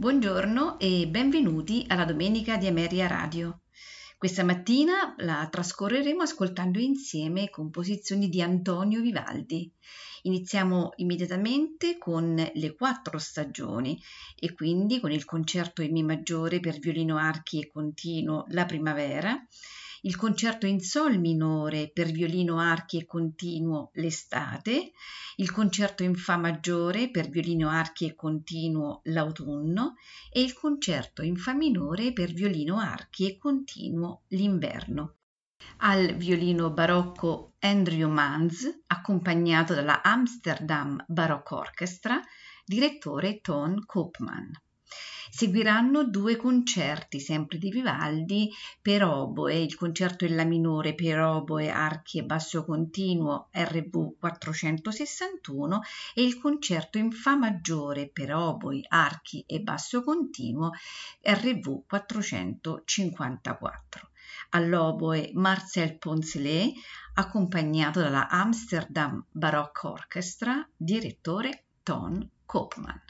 Buongiorno e benvenuti alla Domenica di Ameria Radio. Questa mattina la trascorreremo ascoltando insieme composizioni di Antonio Vivaldi. Iniziamo immediatamente con le quattro stagioni e quindi con il concerto in Mi maggiore per violino archi e continuo La primavera, il concerto in Sol minore per violino archi e continuo L'estate, il concerto in Fa maggiore per violino archi e continuo L'autunno e il concerto in Fa minore per violino archi e continuo L'inverno. Al violino barocco Andrew Manz, accompagnato dalla Amsterdam Baroque Orchestra, direttore Ton Koopman. Seguiranno due concerti, sempre di Vivaldi, per oboe, il concerto in La minore per oboe, archi e basso continuo RV 461 e il concerto in Fa maggiore per oboe, archi e basso continuo RV 454 all'oboe Marcel Poncelet, accompagnato dalla Amsterdam Baroque Orchestra, direttore Ton Koopman.